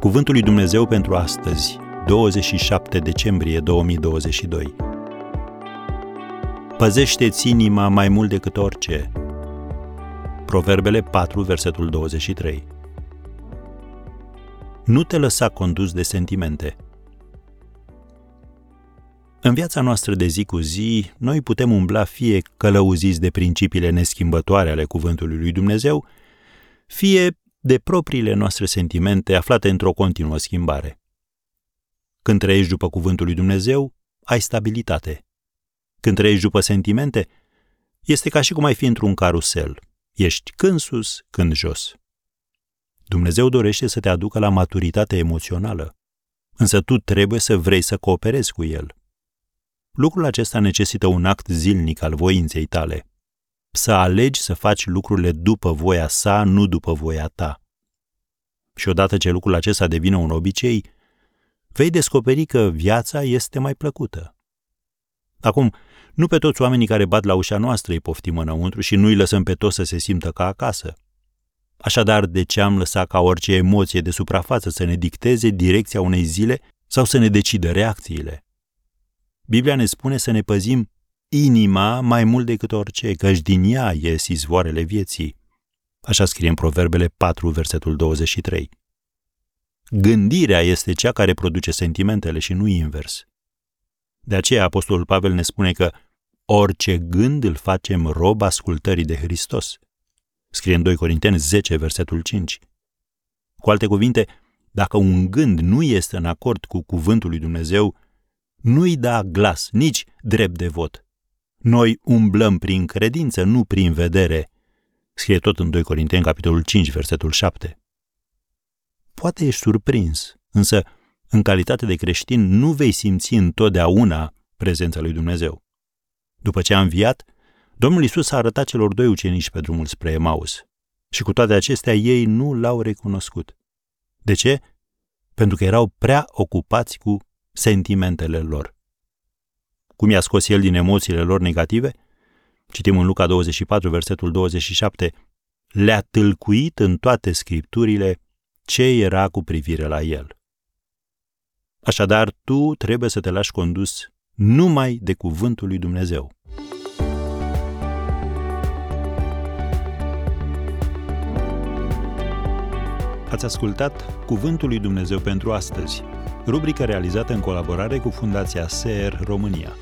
Cuvântul lui Dumnezeu pentru astăzi, 27 decembrie 2022. Păzește-ți inima mai mult decât orice. Proverbele 4, versetul 23. Nu te lăsa condus de sentimente. În viața noastră de zi cu zi, noi putem umbla fie călăuziți de principiile neschimbătoare ale Cuvântului lui Dumnezeu, fie de propriile noastre sentimente aflate într-o continuă schimbare. Când trăiești după Cuvântul lui Dumnezeu, ai stabilitate. Când trăiești după sentimente, este ca și cum ai fi într-un carusel. Ești când sus, când jos. Dumnezeu dorește să te aducă la maturitate emoțională, însă tu trebuie să vrei să cooperezi cu El. Lucrul acesta necesită un act zilnic al voinței tale. Să alegi să faci lucrurile după voia sa, nu după voia ta. Și odată ce lucrul acesta devine un obicei, vei descoperi că viața este mai plăcută. Acum, nu pe toți oamenii care bat la ușa noastră îi poftim înăuntru și nu îi lăsăm pe toți să se simtă ca acasă. Așadar, de ce am lăsat ca orice emoție de suprafață să ne dicteze direcția unei zile sau să ne decidă reacțiile? Biblia ne spune să ne păzim inima mai mult decât orice, căci din ea ies izvoarele vieții. Așa scrie în Proverbele 4, versetul 23. Gândirea este cea care produce sentimentele și nu invers. De aceea Apostolul Pavel ne spune că orice gând îl facem rob ascultării de Hristos. Scrie în 2 Corinteni 10, versetul 5. Cu alte cuvinte, dacă un gând nu este în acord cu cuvântul lui Dumnezeu, nu-i da glas, nici drept de vot. Noi umblăm prin credință, nu prin vedere. Scrie tot în 2 Corinteni, capitolul 5, versetul 7. Poate ești surprins, însă, în calitate de creștin, nu vei simți întotdeauna prezența lui Dumnezeu. După ce a înviat, Domnul Isus a arătat celor doi ucenici pe drumul spre Emaus. Și cu toate acestea, ei nu l-au recunoscut. De ce? Pentru că erau prea ocupați cu sentimentele lor. Cum i-a scos el din emoțiile lor negative? Citim în Luca 24, versetul 27, le-a tâlcuit în toate scripturile ce era cu privire la el. Așadar, tu trebuie să te lași condus numai de cuvântul lui Dumnezeu. Ați ascultat Cuvântul lui Dumnezeu pentru astăzi, rubrica realizată în colaborare cu Fundația SER România.